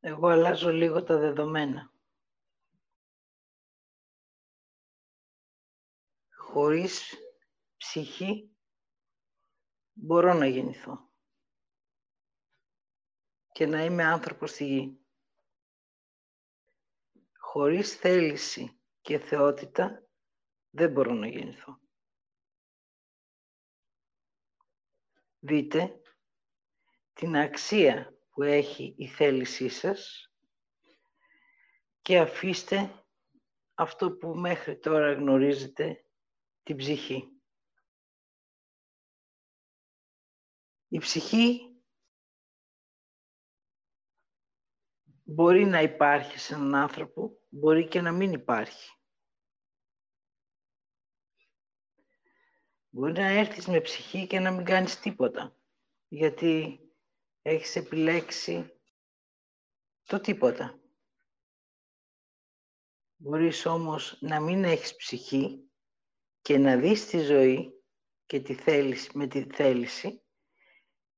Εγώ αλλάζω λίγο τα δεδομένα. Χωρίς ψυχή μπορώ να γεννηθώ και να είμαι άνθρωπος στη γη. Χωρίς θέληση και θεότητα δεν μπορώ να γεννηθώ. Δείτε την αξία που έχει η θέλησή σας και αφήστε αυτό που μέχρι τώρα γνωρίζετε την ψυχή. Η ψυχή μπορεί να υπάρχει σε έναν άνθρωπο, μπορεί και να μην υπάρχει. Μπορεί να έρθεις με ψυχή και να μην κάνεις τίποτα, γιατί έχεις επιλέξει το τίποτα. Μπορείς όμως να μην έχεις ψυχή και να δεις τη ζωή και τη θέληση, με τη θέληση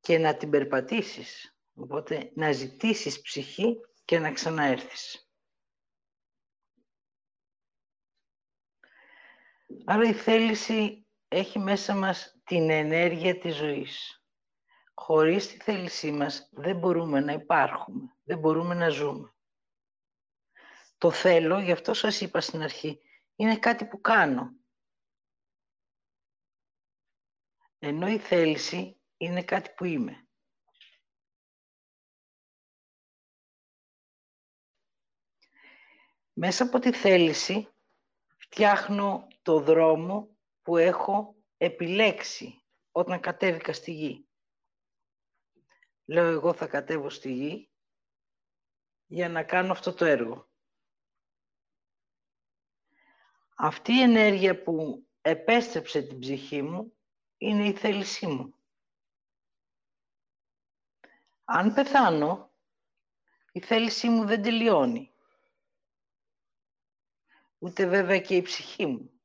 και να την περπατήσεις. Οπότε να ζητήσεις ψυχή και να ξαναέρθεις. Άρα η θέληση έχει μέσα μας την ενέργεια της ζωής. Χωρίς τη θέλησή μας δεν μπορούμε να υπάρχουμε, δεν μπορούμε να ζούμε. Το θέλω, γι' αυτό σας είπα στην αρχή, είναι κάτι που κάνω. Ενώ η θέληση είναι κάτι που είμαι. Μέσα από τη θέληση φτιάχνω το δρόμο που έχω επιλέξει όταν κατέβηκα στη γη. Λέω εγώ θα κατέβω στη γη για να κάνω αυτό το έργο. Αυτή η ενέργεια που επέστρεψε την ψυχή μου είναι η θέλησή μου. Αν πεθάνω, η θέλησή μου δεν τελειώνει. Ούτε βέβαια και η ψυχή μου.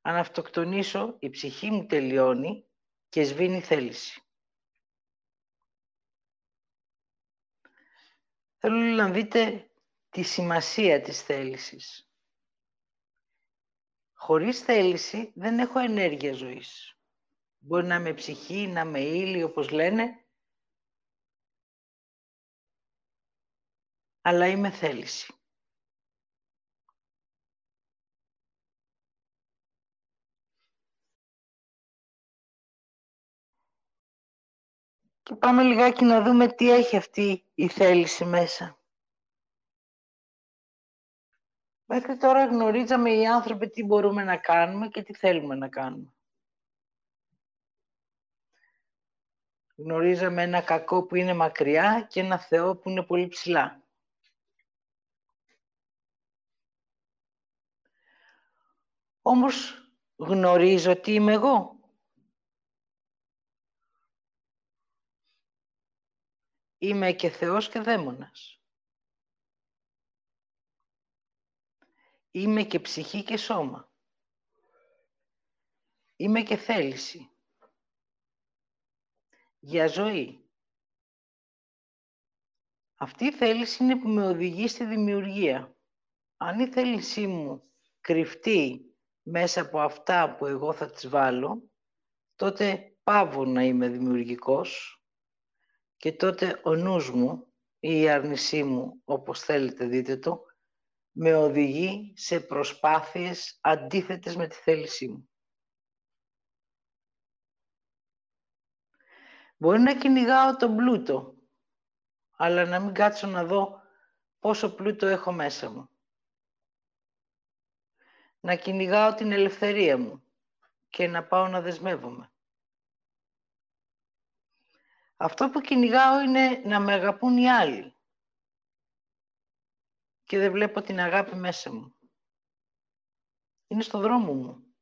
Αν αυτοκτονήσω, η ψυχή μου τελειώνει και σβήνει η θέληση. Θέλω να δείτε τη σημασία της θέλησης. Χωρίς θέληση δεν έχω ενέργεια ζωής. Μπορεί να είμαι ψυχή, να είμαι ύλη, όπως λένε, αλλά είμαι θέληση. Και πάμε λιγάκι να δούμε τι έχει αυτή η θέληση μέσα. Μέχρι τώρα γνωρίζαμε οι άνθρωποι τι μπορούμε να κάνουμε και τι θέλουμε να κάνουμε. Γνωρίζαμε ένα κακό που είναι μακριά και ένα Θεό που είναι πολύ ψηλά. Όμως γνωρίζω τι είμαι εγώ. Είμαι και Θεός και δαίμονας. Είμαι και ψυχή και σώμα. Είμαι και θέληση. Για ζωή. Αυτή η θέληση είναι που με οδηγεί στη δημιουργία. Αν η θέλησή μου κρυφτεί μέσα από αυτά που εγώ θα τις βάλω, τότε πάβω να είμαι δημιουργικός και τότε ο νους μου ή η άρνησή μου, όπως θέλετε δείτε το, με οδηγεί σε προσπάθειες αντίθετες με τη θέλησή μου. Μπορεί να κυνηγάω τον πλούτο, αλλά να μην κάτσω να δω πόσο πλούτο έχω μέσα μου. Να κυνηγάω την ελευθερία μου και να πάω να δεσμεύομαι. Αυτό που κυνηγάω είναι να με αγαπούν οι άλλοι. Και δεν βλέπω την αγάπη μέσα μου. Είναι στο δρόμο μου.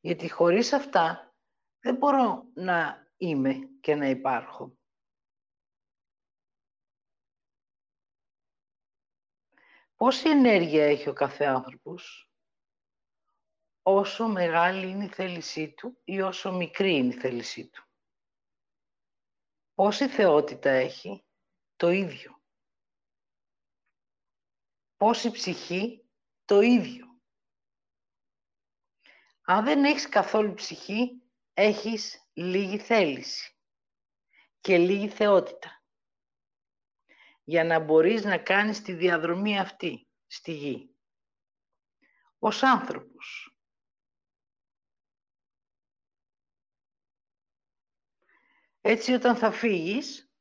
Γιατί χωρίς αυτά δεν μπορώ να είμαι και να υπάρχω. Πόση ενέργεια έχει ο κάθε άνθρωπος, όσο μεγάλη είναι η θέλησή του ή όσο μικρή είναι η θέλησή του. Πόση θεότητα έχει, το ίδιο; Πόση ψυχή, το ίδιο; Αν δεν έχεις καθόλου ψυχή, έχεις λίγη θέληση και λίγη θεότητα για να μπορείς να κάνεις τη διαδρομή αυτή στη γη. Ως άνθρωπος. Έτσι όταν θα φύγεις,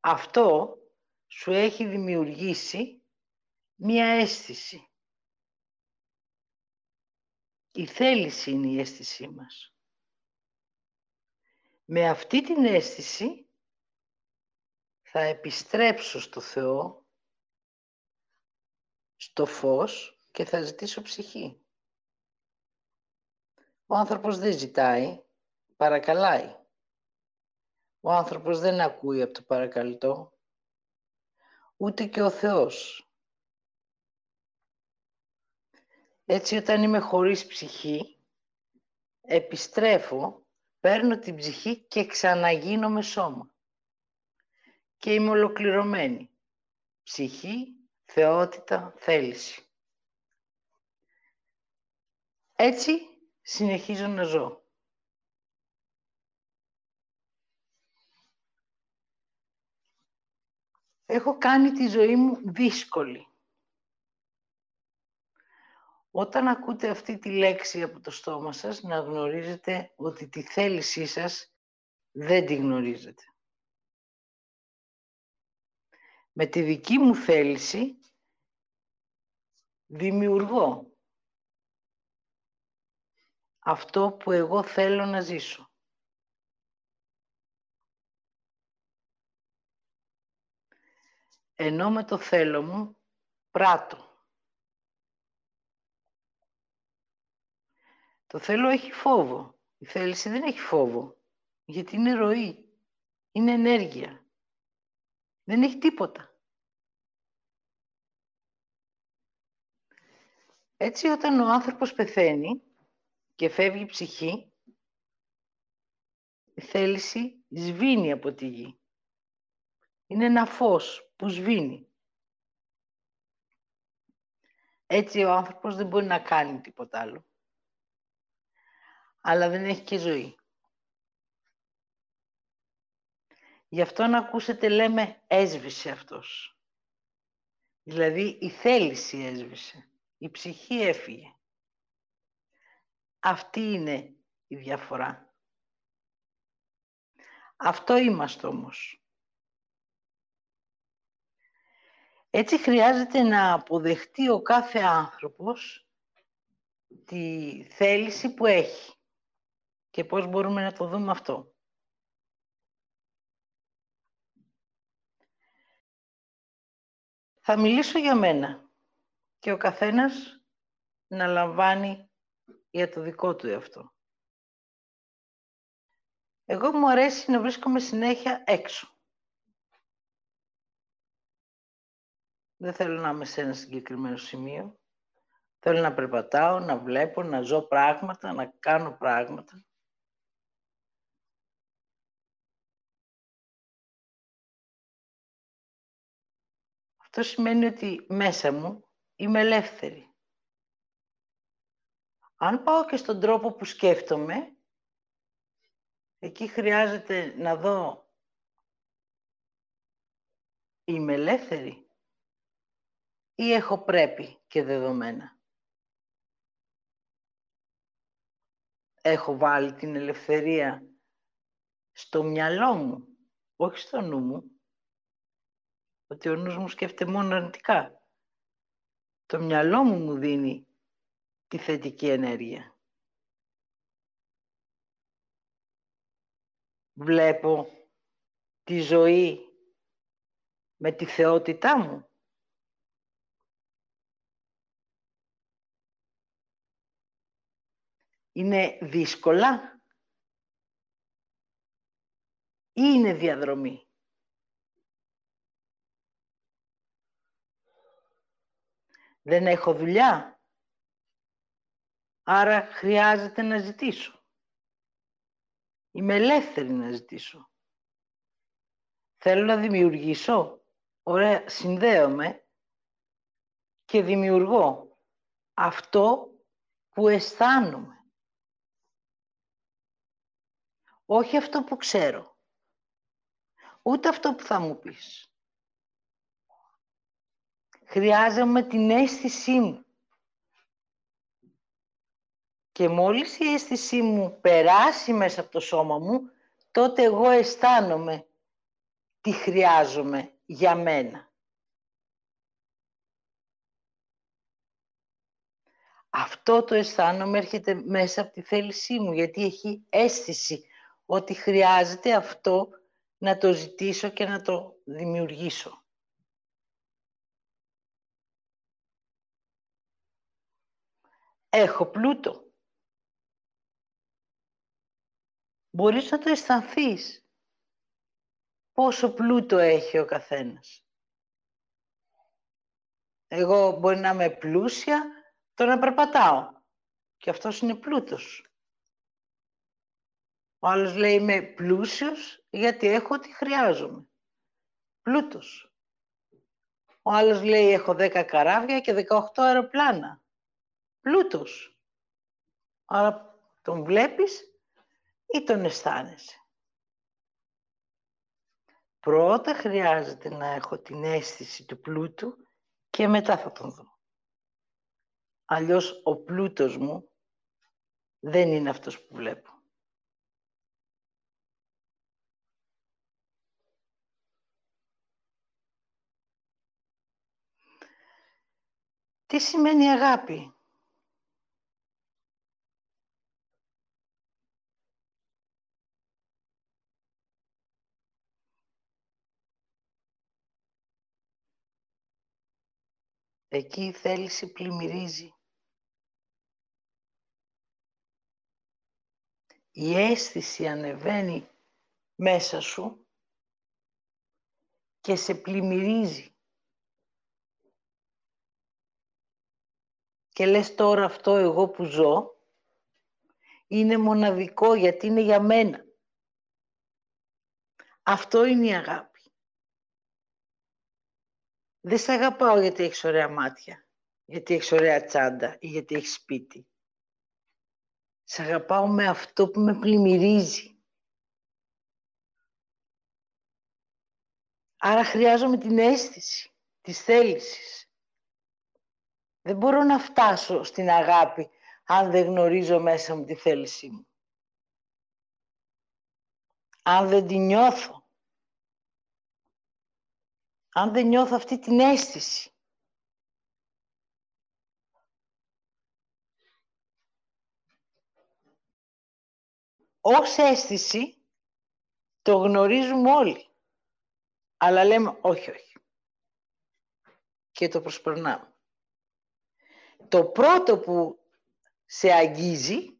αυτό σου έχει δημιουργήσει μία αίσθηση. Η θέληση είναι η αίσθησή μας. Με αυτή την αίσθηση θα επιστρέψω στο Θεό, στο φως και θα ζητήσω ψυχή. Ο άνθρωπος δεν ζητάει, παρακαλάει. Ο άνθρωπος δεν ακούει από το παρακαλτό, ούτε και ο Θεός. Έτσι όταν είμαι χωρίς ψυχή, επιστρέφω, παίρνω την ψυχή και ξαναγίνομαι σώμα. Και είμαι ολοκληρωμένη. Ψυχή, θεότητα, θέληση. Έτσι συνεχίζω να ζω. Έχω κάνει τη ζωή μου δύσκολη. Όταν ακούτε αυτή τη λέξη από το στόμα σας, να γνωρίζετε ότι τη θέλησή σας δεν τη γνωρίζετε. Με τη δική μου θέληση δημιουργώ αυτό που εγώ θέλω να ζήσω. Ενώ με το θέλω μου πράττω. Το θέλω έχει φόβο. Η θέληση δεν έχει φόβο, γιατί είναι ροή, είναι ενέργεια. Δεν έχει τίποτα. Έτσι όταν ο άνθρωπος πεθαίνει και φεύγει η ψυχή, η θέληση σβήνει από τη γη. Είναι ένα φως που σβήνει. Έτσι ο άνθρωπος δεν μπορεί να κάνει τίποτα άλλο. Αλλά δεν έχει και ζωή. Γι' αυτό να ακούσετε λέμε έσβησε αυτός. Δηλαδή η θέληση έσβησε. Η ψυχή έφυγε. Αυτή είναι η διαφορά. Αυτό είμαστε όμως. Έτσι χρειάζεται να αποδεχτεί ο κάθε άνθρωπος τη θέληση που έχει και πώς μπορούμε να το δούμε αυτό. Θα μιλήσω για μένα και ο καθένας να λαμβάνει για το δικό του εαυτό. Εγώ μου αρέσει να βρίσκομαι συνέχεια έξω. Δεν θέλω να είμαι σε ένα συγκεκριμένο σημείο. Θέλω να περπατάω, να βλέπω, να ζω πράγματα, να κάνω πράγματα. Αυτό σημαίνει ότι μέσα μου είμαι ελεύθερη. Αν πάω και στον τρόπο που σκέφτομαι, εκεί χρειάζεται να δω είμαι ελεύθερη ή έχω πρέπει και δεδομένα; Έχω βάλει την ελευθερία στο μυαλό μου, όχι στο νου μου, ότι ο νους μου σκέφτεται μόνο αρνητικά. Το μυαλό μου μου δίνει τη θετική ενέργεια. Βλέπω τη ζωή με τη θεότητά μου. Είναι δύσκολα ή είναι διαδρομή. Δεν έχω δουλειά. Άρα χρειάζεται να ζητήσω. Είμαι ελεύθερη να ζητήσω. Θέλω να δημιουργήσω. ωραία, συνδέομαι και δημιουργώ αυτό που αισθάνομαι. Όχι αυτό που ξέρω. Ούτε αυτό που θα μου πεις. Χρειάζομαι την αίσθησή μου. Και μόλις η αίσθησή μου περάσει μέσα από το σώμα μου, τότε εγώ αισθάνομαι τι χρειάζομαι για μένα. Αυτό το αισθάνομαι έρχεται μέσα από τη θέλησή μου, γιατί έχει αίσθηση ότι χρειάζεται αυτό να το ζητήσω και να το δημιουργήσω. Έχω πλούτο. Μπορείς να το αισθανθείς. Πόσο πλούτο έχει ο καθένας. Εγώ μπορεί να είμαι πλούσια, το να περπατάω. Και αυτός είναι πλούτος. Ο άλλος λέει είμαι πλούσιος γιατί έχω ό,τι χρειάζομαι. Πλούτος. Ο άλλος λέει έχω 10 καράβια και 18 αεροπλάνα. Πλούτος. Άρα τον βλέπεις ή τον αισθάνεσαι. Πρώτα χρειάζεται να έχω την αίσθηση του πλούτου και μετά θα τον δω. Αλλιώς ο πλούτος μου δεν είναι αυτός που βλέπω. Τι σημαίνει αγάπη; Εκεί η θέληση πλημμυρίζει. Η αίσθηση ανεβαίνει μέσα σου και σε πλημμυρίζει. Και λες τώρα αυτό εγώ που ζω είναι μοναδικό γιατί είναι για μένα. Αυτό είναι η αγάπη. Δεν σε αγαπάω γιατί έχεις ωραία μάτια, γιατί έχεις ωραία τσάντα ή γιατί έχεις σπίτι. Σε αγαπάω με αυτό που με πλημμυρίζει. Άρα χρειάζομαι την αίσθηση της θέλησης. Δεν μπορώ να φτάσω στην αγάπη αν δεν γνωρίζω μέσα μου τη θέλησή μου. Αν δεν τη νιώθω αν δεν νιώθω αυτή την αίσθηση. Ως αίσθηση το γνωρίζουμε όλοι. Αλλά λέμε όχι, όχι. Και το προσπερνάμε. Το πρώτο που σε αγγίζει,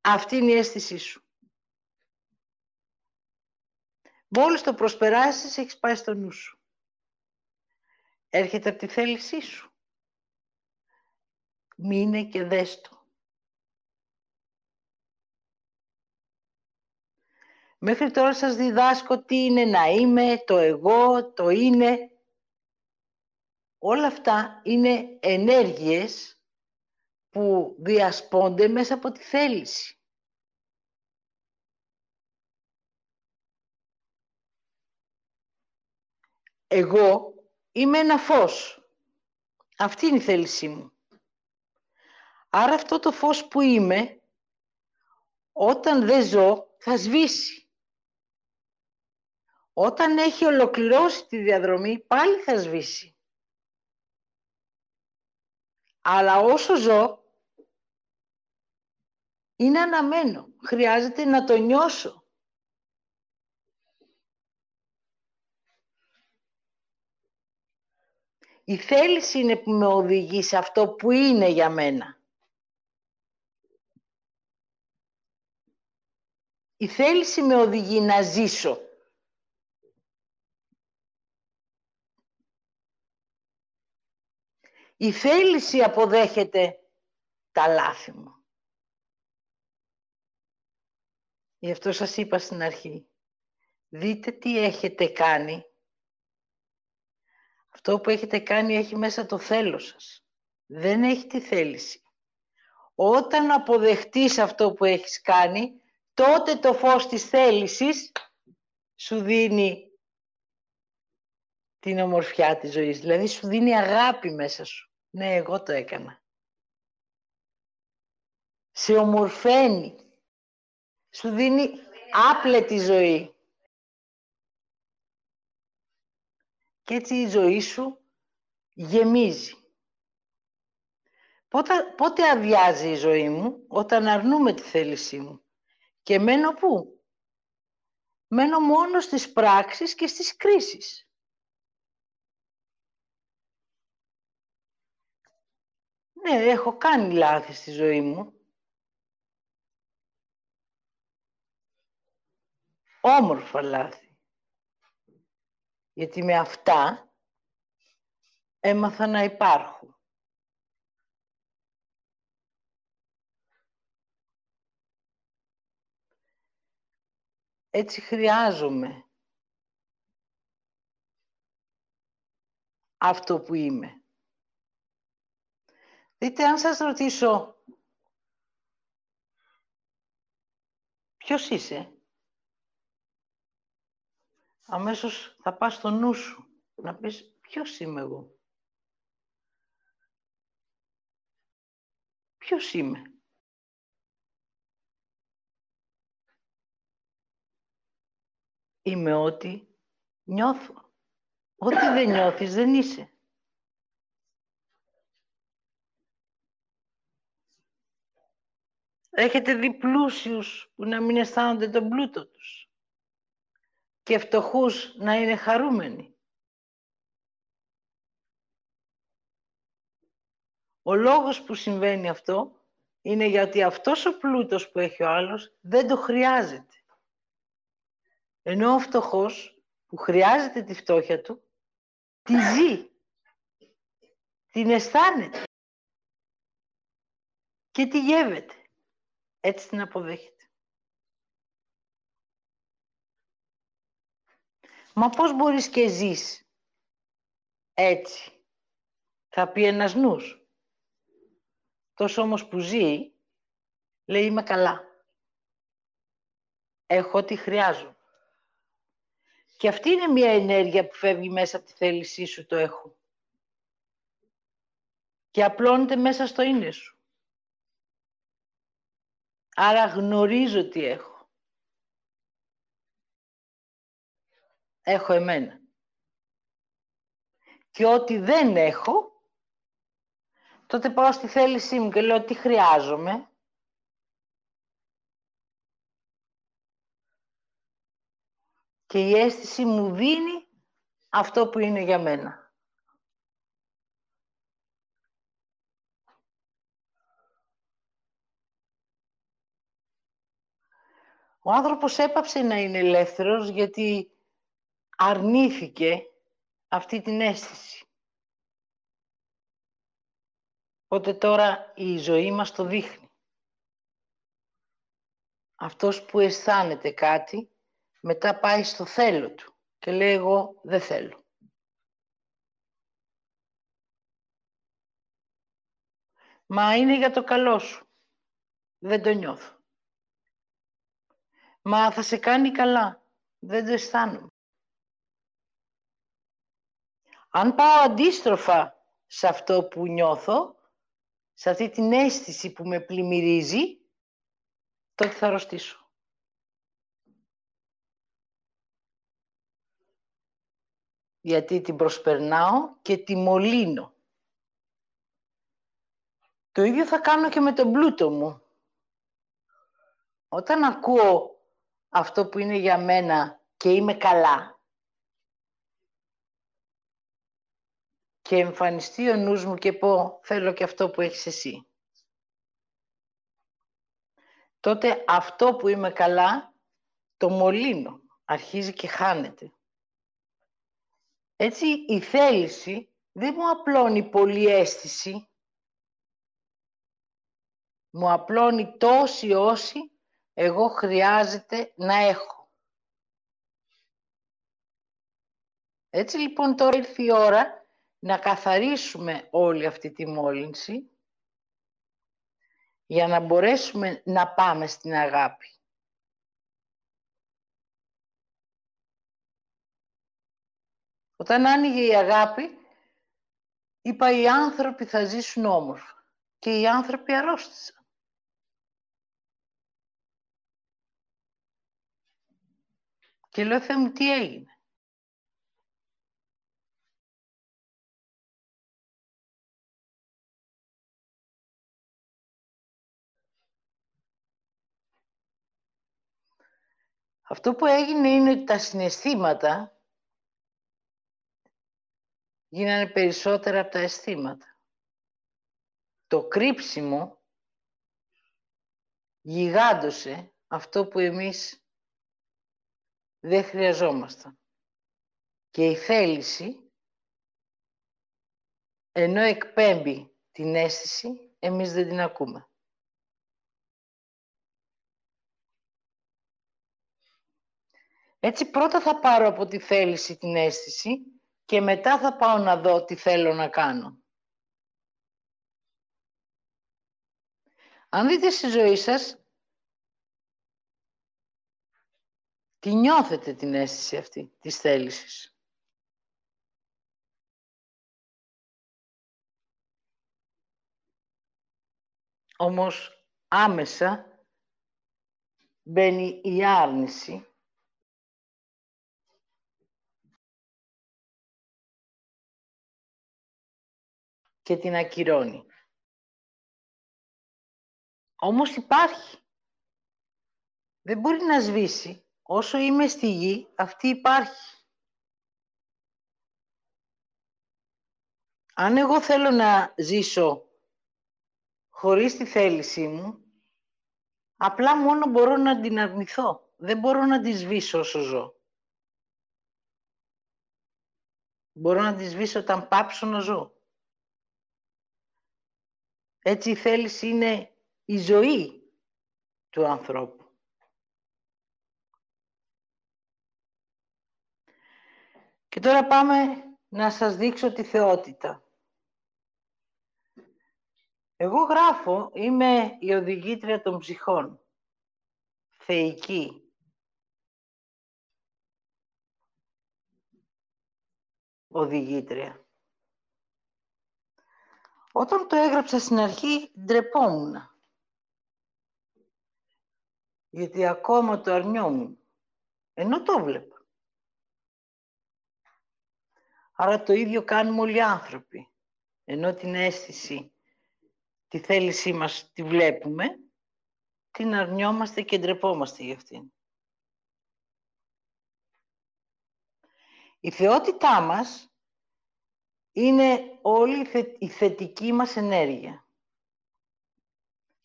αυτή είναι η αίσθησή σου. Μόλις το προσπεράσεις, έχεις πάει στο νου σου. Έρχεται από τη θέλησή σου. Μείνε και δες το. Μέχρι τώρα σας διδάσκω τι είναι να είμαι, το εγώ, το είναι. Όλα αυτά είναι ενέργειες που διασπώνται μέσα από τη θέληση. Εγώ είμαι ένα φως. Αυτή είναι η θέλησή μου. Άρα αυτό το φως που είμαι, όταν δεν ζω, θα σβήσει. Όταν έχει ολοκληρώσει τη διαδρομή, πάλι θα σβήσει. Αλλά όσο ζω, είναι αναμένο. Χρειάζεται να το νιώσω. Η θέληση είναι που με οδηγεί σε αυτό που είναι για μένα. Η θέληση με οδηγεί να ζήσω. Η θέληση αποδέχεται τα λάθη μου. Γι' αυτό σας είπα στην αρχή. Δείτε τι έχετε κάνει Αυτό που έχετε κάνει έχει μέσα το θέλω σας. Δεν έχει τη θέληση. Όταν αποδεχτείς αυτό που έχεις κάνει, τότε το φως της θέλησης σου δίνει την ομορφιά της ζωής. Δηλαδή σου δίνει αγάπη μέσα σου. Ναι, εγώ το έκανα. Σε ομορφαίνει. Σου δίνει άπλετη ζωή. Και έτσι η ζωή σου γεμίζει. Πότε, πότε αδειάζει η ζωή μου, όταν αρνούμε τη θέλησή μου. Και μένω πού; Μένω μόνο στις πράξεις και στις κρίσεις. Ναι, έχω κάνει λάθη στη ζωή μου. Όμορφα λάθη. Γιατί με αυτά έμαθα να υπάρχω. Έτσι χρειάζομαι αυτό που είμαι. Δείτε, αν σας ρωτήσω ποιος είσαι, αμέσως θα πας στο νου σου να πεις ποιος είμαι εγώ. Ποιος είμαι; Είμαι ό,τι νιώθω. Ό,τι δεν νιώθεις δεν είσαι. Έχετε δει πλούσιους που να μην αισθάνονται τον πλούτο τους και φτωχούς να είναι χαρούμενοι. Ο λόγος που συμβαίνει αυτό είναι γιατί αυτός ο πλούτος που έχει ο άλλος δεν το χρειάζεται. Ενώ ο φτωχός που χρειάζεται τη φτώχεια του, τη ζει, την αισθάνεται και τη γεύεται. Έτσι την αποδέχεται. Μα πώς μπορείς και ζεις έτσι, θα πει ένας νους. Τόσο όμως που ζει, λέει είμαι καλά. Έχω ό,τι χρειάζομαι. Και αυτή είναι μια ενέργεια που φεύγει μέσα από τη θέλησή σου το έχω. Και απλώνεται μέσα στο είναι σου. Άρα γνωρίζω τι έχω. Έχω εμένα. Και ό,τι δεν έχω, τότε πάω στη θέλησή μου και λέω τι χρειάζομαι; Και η αίσθηση μου δίνει αυτό που είναι για μένα. Ο άνθρωπος έπαψε να είναι ελεύθερος γιατί αρνήθηκε αυτή την αίσθηση. Οπότε τώρα η ζωή μας το δείχνει. Αυτός που αισθάνεται κάτι, μετά πάει στο θέλω του και λέει εγώ δεν θέλω. Μα είναι για το καλό σου. Δεν το νιώθω. Μα θα σε κάνει καλά. Δεν το αισθάνομαι. Αν πάω αντίστροφα σε αυτό που νιώθω, σε αυτή την αίσθηση που με πλημμυρίζει, τότε θα αρρωστήσω. Γιατί την προσπερνάω και τη μολύνω. Το ίδιο θα κάνω και με τον πλούτο μου. Όταν ακούω αυτό που είναι για μένα και είμαι καλά και εμφανιστεί ο νους μου και πω θέλω και αυτό που έχεις εσύ. Τότε αυτό που είμαι καλά το μολύνω, αρχίζει και χάνεται. Έτσι η θέληση δεν μου απλώνει πολύ αίσθηση, μου απλώνει τόση όση εγώ χρειάζεται να έχω. Έτσι λοιπόν τώρα ήρθε η ώρα να καθαρίσουμε όλη αυτή τη μόλυνση για να μπορέσουμε να πάμε στην αγάπη. Όταν άνοιγε η αγάπη, είπα οι άνθρωποι θα ζήσουν όμορφα και οι άνθρωποι αρρώστησαν. Και λέω, Θεέ μου, τι έγινε; Αυτό που έγινε είναι ότι τα συναισθήματα γίνανε περισσότερα από τα αισθήματα. Το κρύψιμο γιγάντωσε αυτό που εμείς δεν χρειαζόμασταν. Και η θέληση, ενώ εκπέμπει την αίσθηση, εμείς δεν την ακούμε. Έτσι πρώτα θα πάρω από τη θέληση την αίσθηση και μετά θα πάω να δω τι θέλω να κάνω. Αν δείτε στη ζωή σας, τι νιώθετε την αίσθηση αυτή της θέλησης. Όμως άμεσα μπαίνει η άρνηση και την ακυρώνει. Όμως υπάρχει. Δεν μπορεί να σβήσει. Όσο είμαι στη γη, αυτή υπάρχει. Αν εγώ θέλω να ζήσω χωρίς τη θέλησή μου, απλά μόνο μπορώ να την αρνηθώ. Δεν μπορώ να τη σβήσω όσο ζω. Μπορώ να τη σβήσω όταν πάψω να ζω. Έτσι η θέληση είναι η ζωή του ανθρώπου. Και τώρα πάμε να σας δείξω τη θεότητα. Εγώ γράφω, είμαι η οδηγήτρια των ψυχών. Θεϊκή. Οδηγήτρια. Όταν το έγραψα στην αρχή, ντρεπόμουν. Γιατί ακόμα το αρνιόμουν. Ενώ το βλέπα. Άρα το ίδιο κάνουμε όλοι οι άνθρωποι. Ενώ την αίσθηση, τη θέλησή μας τη βλέπουμε, την αρνιόμαστε και ντρεπόμαστε γι' αυτήν. Η θεότητά μας είναι όλη η θετική μας ενέργεια.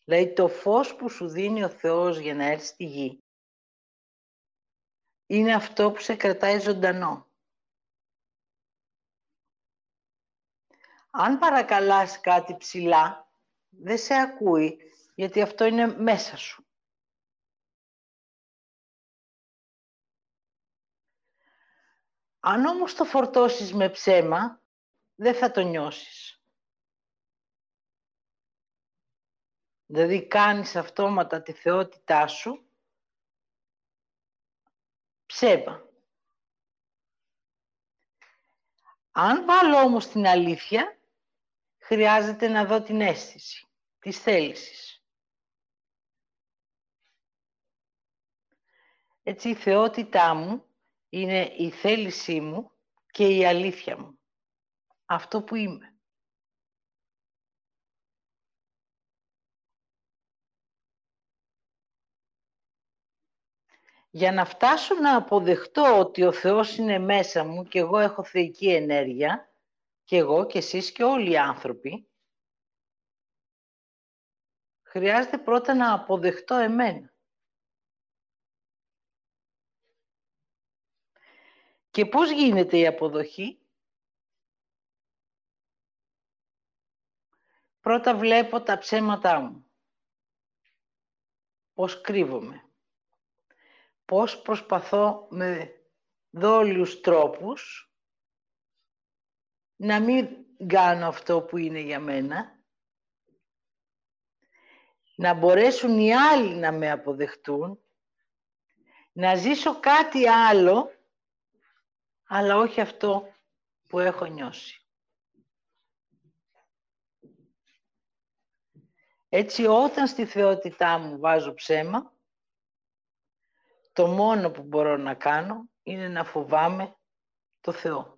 Δηλαδή το φως που σου δίνει ο Θεός για να έρθει στη γη είναι αυτό που σε κρατάει ζωντανό. Αν παρακαλάς κάτι ψηλά, δεν σε ακούει, γιατί αυτό είναι μέσα σου. Αν όμως το φορτώσεις με ψέμα, δεν θα το νιώσεις. Δηλαδή κάνεις αυτόματα τη θεότητά σου ψέμα. Αν βάλω όμως την αλήθεια, χρειάζεται να δω την αίσθηση της θέλησης. Έτσι η θεότητά μου είναι η θέλησή μου και η αλήθεια μου αυτό που είμαι. Για να φτάσω να αποδεχτώ ότι ο Θεός είναι μέσα μου και εγώ έχω θεϊκή ενέργεια, και εγώ και εσείς και όλοι οι άνθρωποι, χρειάζεται πρώτα να αποδεχτώ εμένα. Και πώς γίνεται η αποδοχή; Πρώτα βλέπω τα ψέματά μου. Πώς κρύβομαι. Πώς προσπαθώ με δόλιους τρόπους να μην κάνω αυτό που είναι για μένα, να μπορέσουν οι άλλοι να με αποδεχτούν, να ζήσω κάτι άλλο, αλλά όχι αυτό που έχω νιώσει. Έτσι όταν στη θεότητά μου βάζω ψέμα, το μόνο που μπορώ να κάνω είναι να φοβάμαι το Θεό.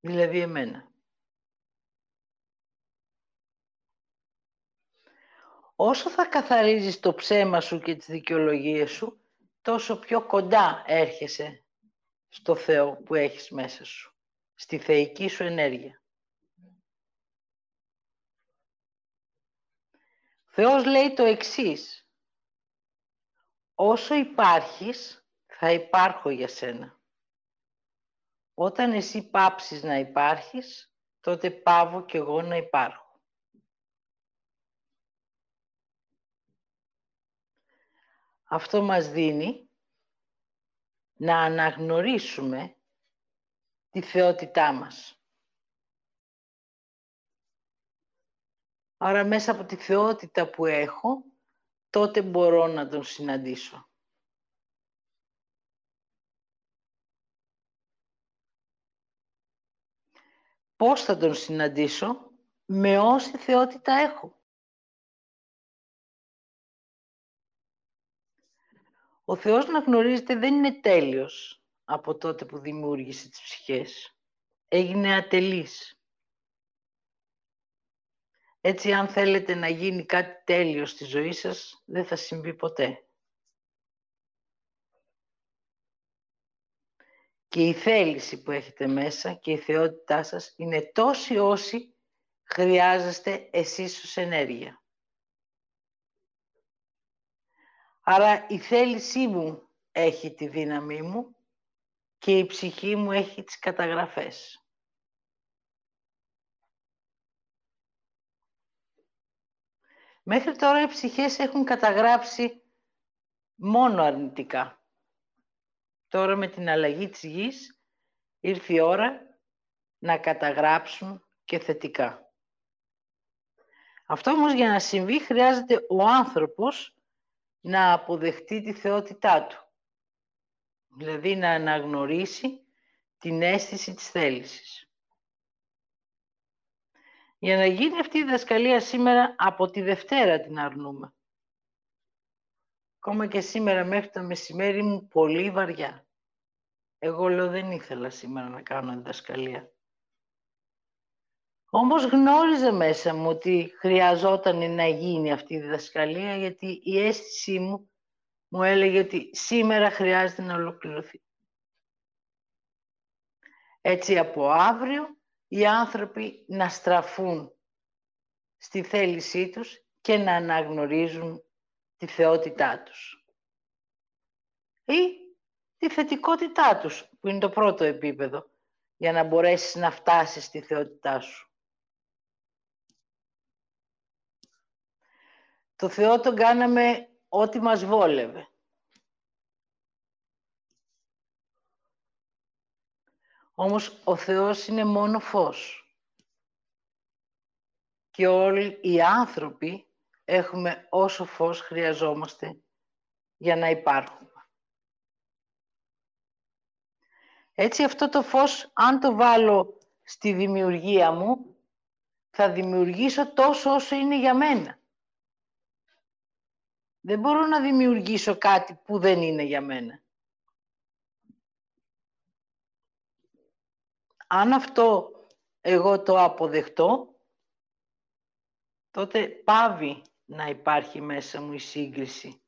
Δηλαδή εμένα. Όσο θα καθαρίζεις το ψέμα σου και τις δικαιολογίες σου, τόσο πιο κοντά έρχεσαι στο Θεό που έχεις μέσα σου, στη θεϊκή σου ενέργεια. Θεός λέει το εξής. Όσο υπάρχεις, θα υπάρχω για σένα. Όταν εσύ πάψεις να υπάρχεις, τότε πάβω κι εγώ να υπάρχω. Αυτό μας δίνει να αναγνωρίσουμε τη θεότητά μας. Άρα μέσα από τη θεότητα που έχω, τότε μπορώ να τον συναντήσω. Πώς θα τον συναντήσω, με όση θεότητα έχω. Ο Θεός να γνωρίζετε δεν είναι τέλειος από τότε που δημιούργησε τις ψυχές. Έγινε ατελής. Έτσι, αν θέλετε να γίνει κάτι τέλειο στη ζωή σας, δεν θα συμβεί ποτέ. Και η θέληση που έχετε μέσα και η θεότητά σας είναι τόση όσοι χρειάζεστε εσείς ως ενέργεια. Άρα η θέλησή μου έχει τη δύναμή μου και η ψυχή μου έχει τις καταγραφές. Μέχρι τώρα οι ψυχές έχουν καταγράψει μόνο αρνητικά. Τώρα με την αλλαγή της γης ήρθε η ώρα να καταγράψουν και θετικά. Αυτό όμως για να συμβεί χρειάζεται ο άνθρωπος να αποδεχτεί τη θεότητά του. Δηλαδή να αναγνωρίσει την αίσθηση της θέλησης. Για να γίνει αυτή η διδασκαλία σήμερα, από τη Δευτέρα την αρνούμε. Ακόμα και σήμερα μέχρι το μεσημέρι μου πολύ βαριά. Εγώ λέω δεν ήθελα σήμερα να κάνω διδασκαλία. Όμως γνώριζα μέσα μου ότι χρειαζόταν να γίνει αυτή η διδασκαλία γιατί η αίσθησή μου μου έλεγε ότι σήμερα χρειάζεται να ολοκληρωθεί. Έτσι από αύριο οι άνθρωποι να στραφούν στη θέλησή τους και να αναγνωρίζουν τη θεότητά τους. Ή τη θετικότητά τους, που είναι το πρώτο επίπεδο, για να μπορέσεις να φτάσεις στη θεότητά σου. Το Θεό τον κάναμε ό,τι μας βόλευε. Όμως ο Θεός είναι μόνο φως. Και όλοι οι άνθρωποι έχουμε όσο φως χρειαζόμαστε για να υπάρχουμε. Έτσι αυτό το φως, αν το βάλω στη δημιουργία μου, θα δημιουργήσω τόσο όσο είναι για μένα. Δεν μπορώ να δημιουργήσω κάτι που δεν είναι για μένα. Αν αυτό εγώ το αποδεχτώ, τότε πάβει να υπάρχει μέσα μου η σύγκριση.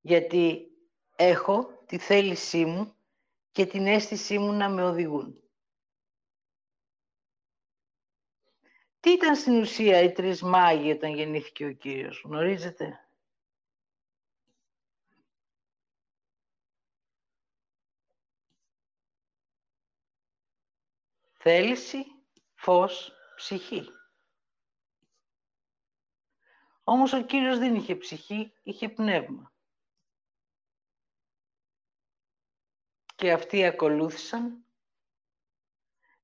Γιατί έχω τη θέλησή μου και την αίσθησή μου να με οδηγούν. Τι ήταν στην ουσία οι τρεις μάγοι όταν γεννήθηκε ο Κύριος, γνωρίζετε; Θέληση, φως, ψυχή. Όμως ο Κύριος δεν είχε ψυχή, είχε πνεύμα. Και αυτοί ακολούθησαν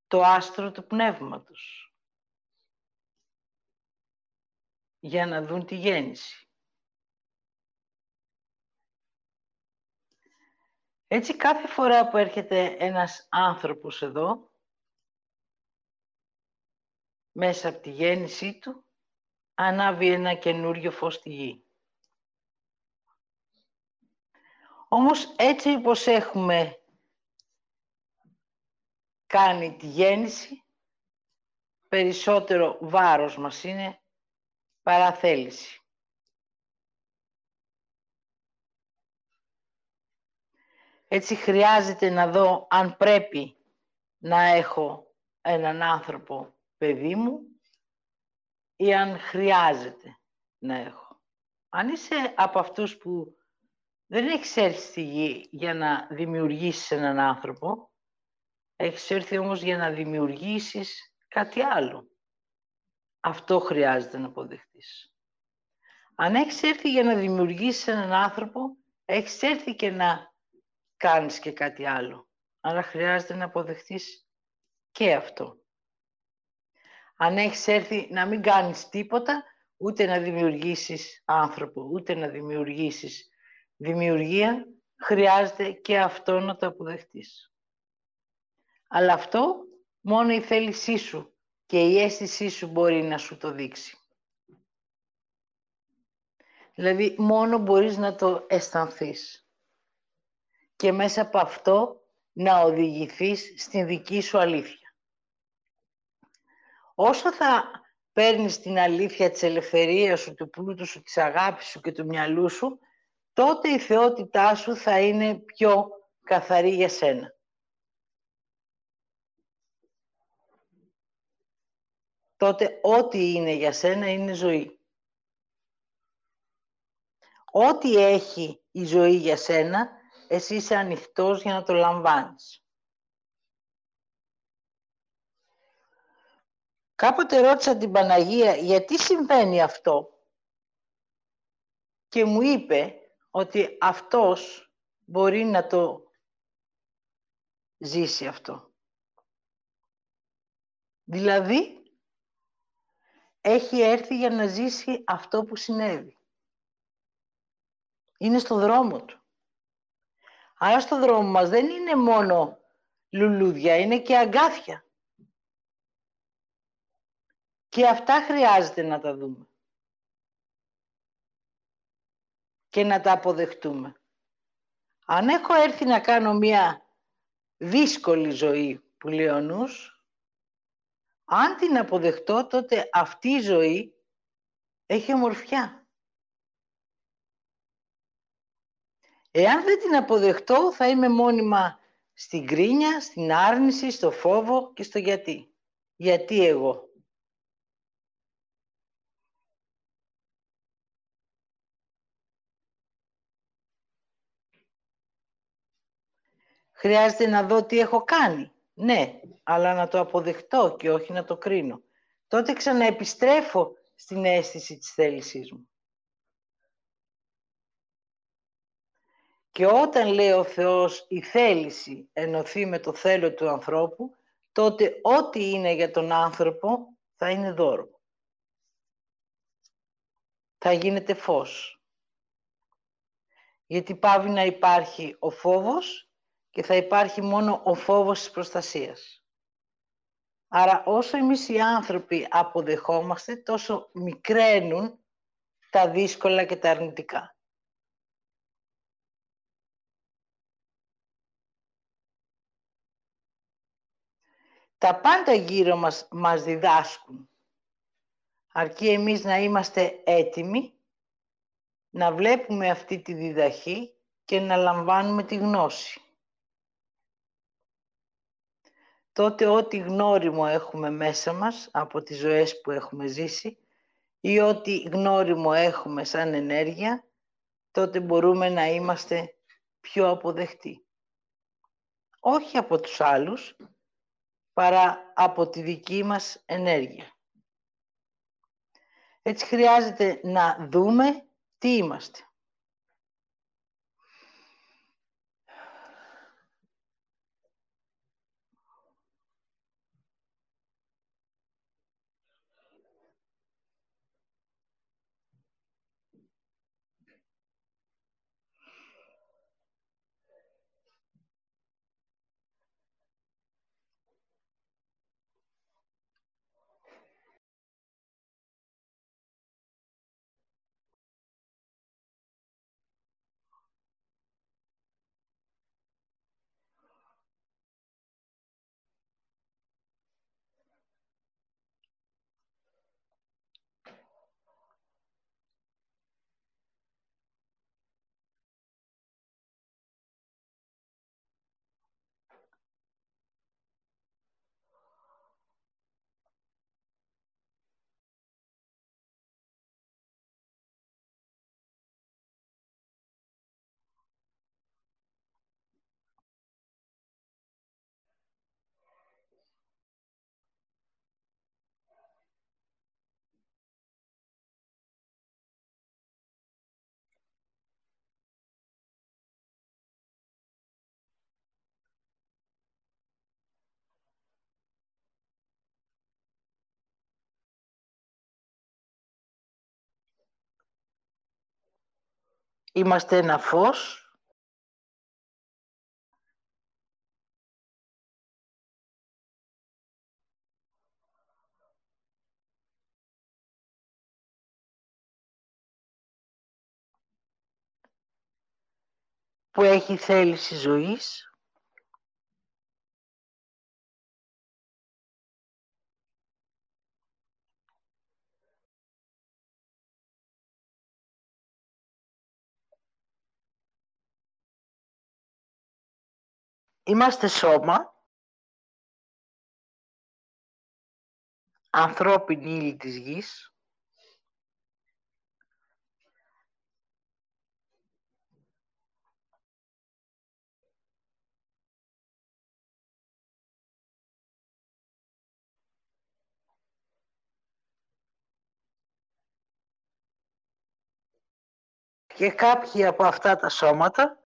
το άστρο του πνεύματος για να δουν τη γέννηση. Έτσι κάθε φορά που έρχεται ένας άνθρωπος εδώ, μέσα από τη γέννησή του, ανάβει ένα καινούριο φως στη γη. Όμως έτσι όπως έχουμε κάνει τη γέννηση, περισσότερο βάρος μας είναι παρά θέληση. Έτσι χρειάζεται να δω αν πρέπει να έχω έναν άνθρωπο παιδί μου ή αν χρειάζεται να έχω. Αν είσαι από αυτούς που δεν έχεις έρθει στη γη για να δημιουργήσεις έναν άνθρωπο, έχεις έρθει όμως για να δημιουργήσεις κάτι άλλο. Αυτό χρειάζεται να αποδεχτείς. Αν έχεις έρθει για να δημιουργήσεις έναν άνθρωπο, έχεις έρθει και να κάνεις και κάτι άλλο. Άρα χρειάζεται να αποδεχτείς και αυτό. Αν έχεις έρθει να μην κάνεις τίποτα, ούτε να δημιουργήσεις άνθρωπο, ούτε να δημιουργήσεις δημιουργία, χρειάζεται και αυτό να το αποδεχτείς. Αλλά αυτό μόνο η θέλησή σου και η αίσθησή σου μπορεί να σου το δείξει. Δηλαδή, μόνο μπορείς να το αισθανθείς. Και μέσα από αυτό να οδηγηθείς στην δική σου αλήθεια. Όσο θα παίρνεις την αλήθεια της ελευθερίας σου, του πλούτου σου, της αγάπης σου και του μυαλού σου, τότε η θεότητά σου θα είναι πιο καθαρή για σένα. τότε ό,τι είναι για σένα είναι ζωή. Ό,τι έχει η ζωή για σένα, εσύ είσαι ανοιχτός για να το λαμβάνεις. Κάποτε ρώτησα την Παναγία γιατί συμβαίνει αυτό; Και μου είπε ότι αυτός μπορεί να το ζήσει αυτό. Δηλαδή, έχει έρθει για να ζήσει αυτό που συνέβη. Είναι στο δρόμο του. Άρα στο δρόμο μας δεν είναι μόνο λουλούδια, είναι και αγκάθια. Και αυτά χρειάζεται να τα δούμε. Και να τα αποδεχτούμε. Αν έχω έρθει να κάνω μία δύσκολη ζωή που λέει ο νους, αν την αποδεχτώ, τότε αυτή η ζωή έχει ομορφιά. Εάν δεν την αποδεχτώ, θα είμαι μόνιμα στην κρίνια, στην άρνηση, στο φόβο και στο γιατί. Γιατί εγώ; Χρειάζεται να δω τι έχω κάνει. Ναι, αλλά να το αποδεχτώ και όχι να το κρίνω. Τότε ξαναεπιστρέφω στην αίσθηση της θέλησής μου. Και όταν λέει ο Θεός η θέληση ενωθεί με το θέλω του ανθρώπου, τότε ό,τι είναι για τον άνθρωπο θα είναι δώρο. Θα γίνεται φως. Γιατί πάβει να υπάρχει ο φόβος και θα υπάρχει μόνο ο φόβος της προστασίας. Άρα όσο εμείς οι άνθρωποι αποδεχόμαστε, τόσο μικραίνουν τα δύσκολα και τα αρνητικά. Τα πάντα γύρω μας μας διδάσκουν. Αρκεί εμείς να είμαστε έτοιμοι να βλέπουμε αυτή τη διδαχή και να λαμβάνουμε τη γνώση. Τότε ό,τι γνώριμο έχουμε μέσα μας από τις ζωές που έχουμε ζήσει ή ό,τι γνώριμο έχουμε σαν ενέργεια, τότε μπορούμε να είμαστε πιο αποδεκτοί. Όχι από τους άλλους, παρά από τη δική μας ενέργεια. Έτσι χρειάζεται να δούμε τι είμαστε. Είμαστε ένα φως. Που έχει θέληση ζωής Είμαστε σώμα, ανθρώπινη ύλη της γης, και κάποιοι από αυτά τα σώματα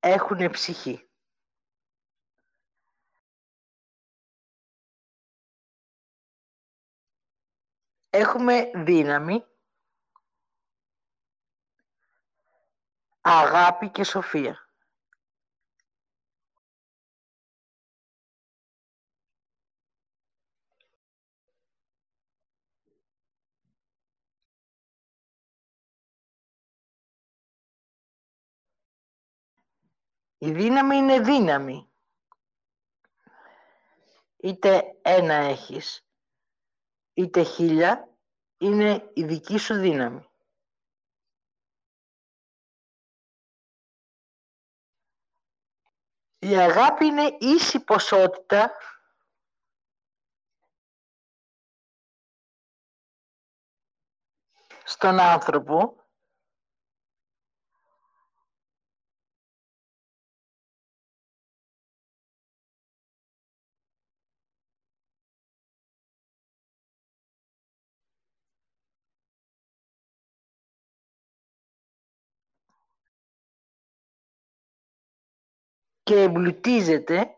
έχουν ψυχή. Έχουμε δύναμη, αγάπη και σοφία. Η δύναμη είναι δύναμη. Είτε ένα έχεις, είτε χίλια, είναι η δική σου δύναμη. Η αγάπη είναι ίση ποσότητα στον άνθρωπο και εμπλουτίζεται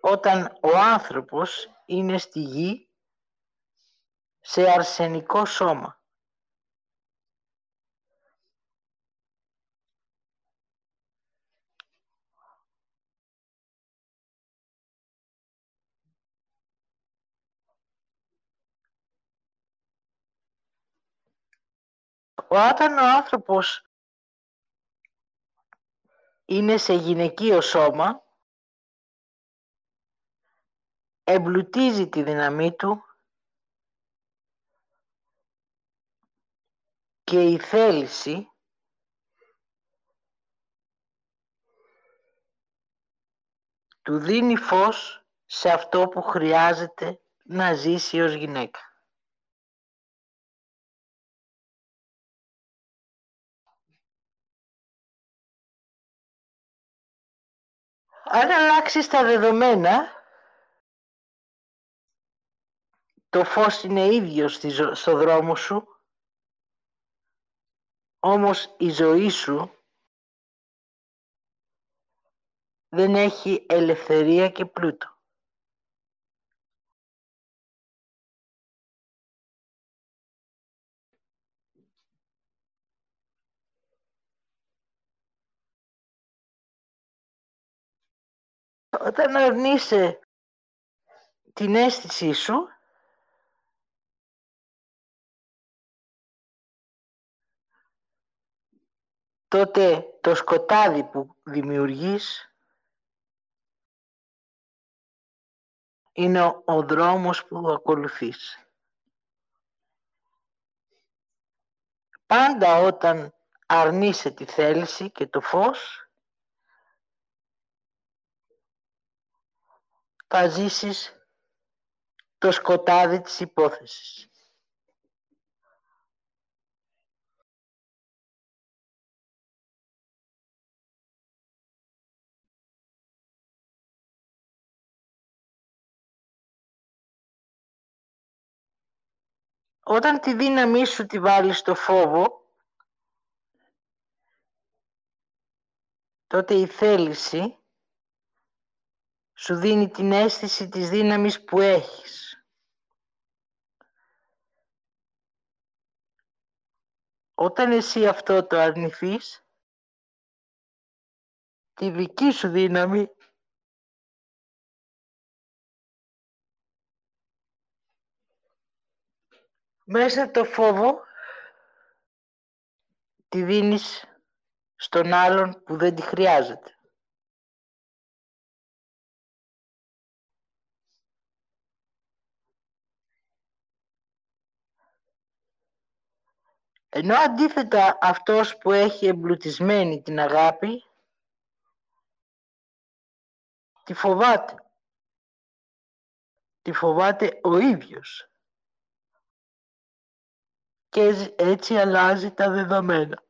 όταν ο άνθρωπος είναι στη γη σε αρσενικό σώμα. Όταν ο άνθρωπος είναι σε γυναικείο σώμα, εμπλουτίζει τη δύναμή του και η θέληση του δίνει φως σε αυτό που χρειάζεται να ζήσει ως γυναίκα. Αν αλλάξεις τα δεδομένα, το φως είναι ίδιο στο δρόμο σου, όμως η ζωή σου δεν έχει ελευθερία και πλούτο. Όταν αρνείσαι την αίσθησή σου, τότε το σκοτάδι που δημιουργείς είναι ο, ο δρόμος που ακολουθείς. Πάντα όταν αρνείσαι τη θέληση και το φως, θα ζήσεις το σκοτάδι της υπόθεσης. Όταν τη δύναμή σου τη βάλεις στο φόβο, τότε η θέληση σου δίνει την αίσθηση της δύναμης που έχεις. Όταν εσύ αυτό το αρνηθείς, τη δική σου δύναμη μέσα το φόβο τη δίνεις στον άλλον που δεν τη χρειάζεται. Ενώ αντίθετα αυτός που έχει εμπλουτισμένη την αγάπη, τη φοβάται. Τη φοβάται ο ίδιος. Και έτσι αλλάζει τα δεδομένα.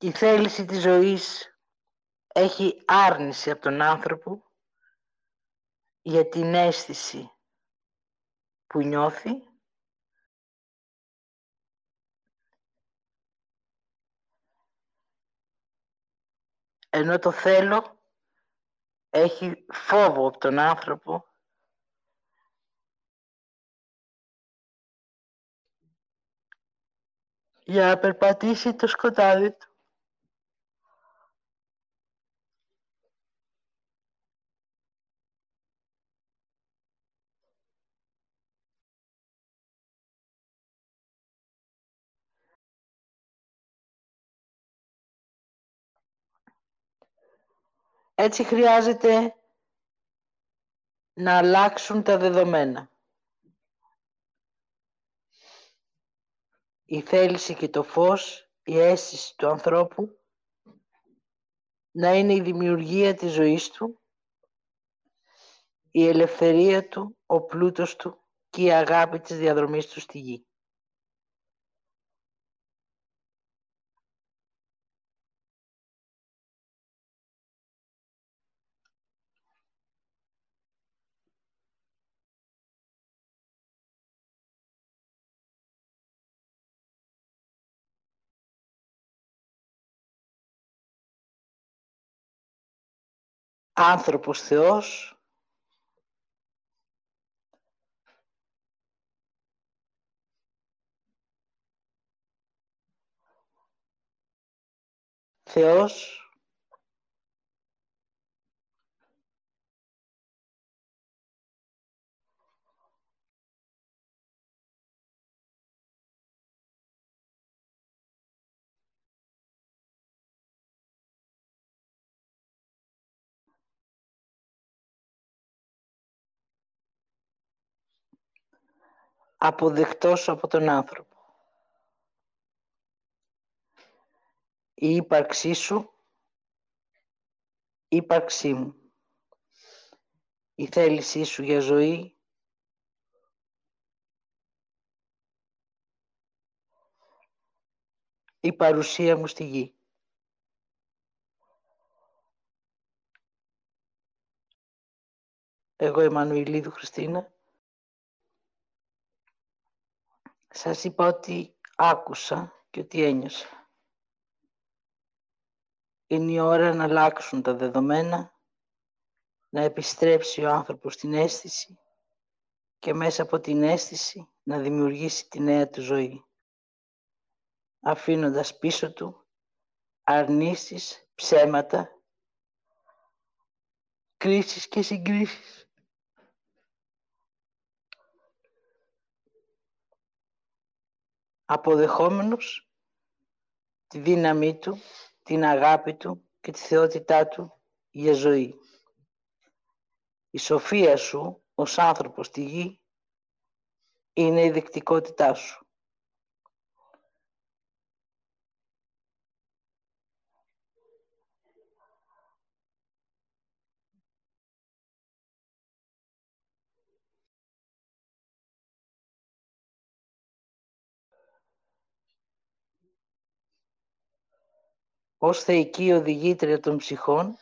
Η θέληση της ζωής έχει άρνηση από τον άνθρωπο για την αίσθηση που νιώθει ενώ το θέλω έχει φόβο από τον άνθρωπο για να περπατήσει το σκοτάδι του. Έτσι χρειάζεται να αλλάξουν τα δεδομένα. Η θέληση και το φως, η αίσθηση του ανθρώπου να είναι η δημιουργία της ζωής του, η ελευθερία του, ο πλούτος του και η αγάπη της διαδρομής του στη γη. Άνθρωπος Θεός, Θεός, αποδεκτός από τον άνθρωπο. Η ύπαρξή σου, ύπαρξή μου. Η θέλησή σου για ζωή, η παρουσία μου στη γη. Εγώ Εμμανουηλίδου Χριστίνα Σας είπα ότι άκουσα και ότι ένιωσα. Είναι η ώρα να αλλάξουν τα δεδομένα, να επιστρέψει ο άνθρωπος στην αίσθηση και μέσα από την αίσθηση να δημιουργήσει τη νέα του ζωή. Αφήνοντας πίσω του αρνήσεις, ψέματα, κρίσεις και συγκρίσεις. Αποδεχόμενος τη δύναμή του, την αγάπη του και τη θεότητά του για ζωή. Η σοφία σου ως άνθρωπος στη γη είναι η δεκτικότητά σου. Ως θεϊκή οδηγήτρια των ψυχών,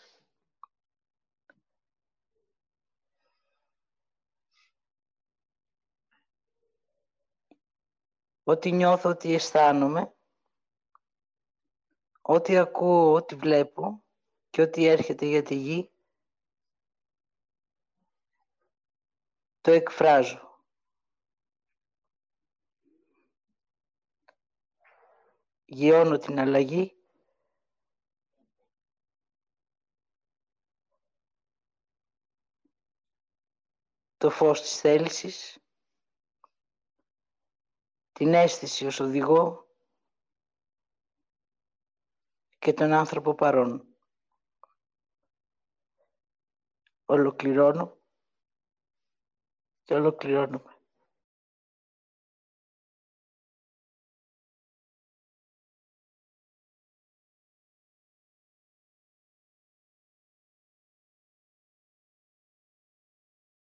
ότι νιώθω ότι αισθάνομαι, Ό,τι ακούω, ό,τι βλέπω. Και ό,τι έρχεται για τη γη, το εκφράζω. Γιώνω την αλλαγή το φως της θέλησης, την αίσθηση ως οδηγό και τον άνθρωπο παρόν. Ολοκληρώνω και ολοκληρώνουμε.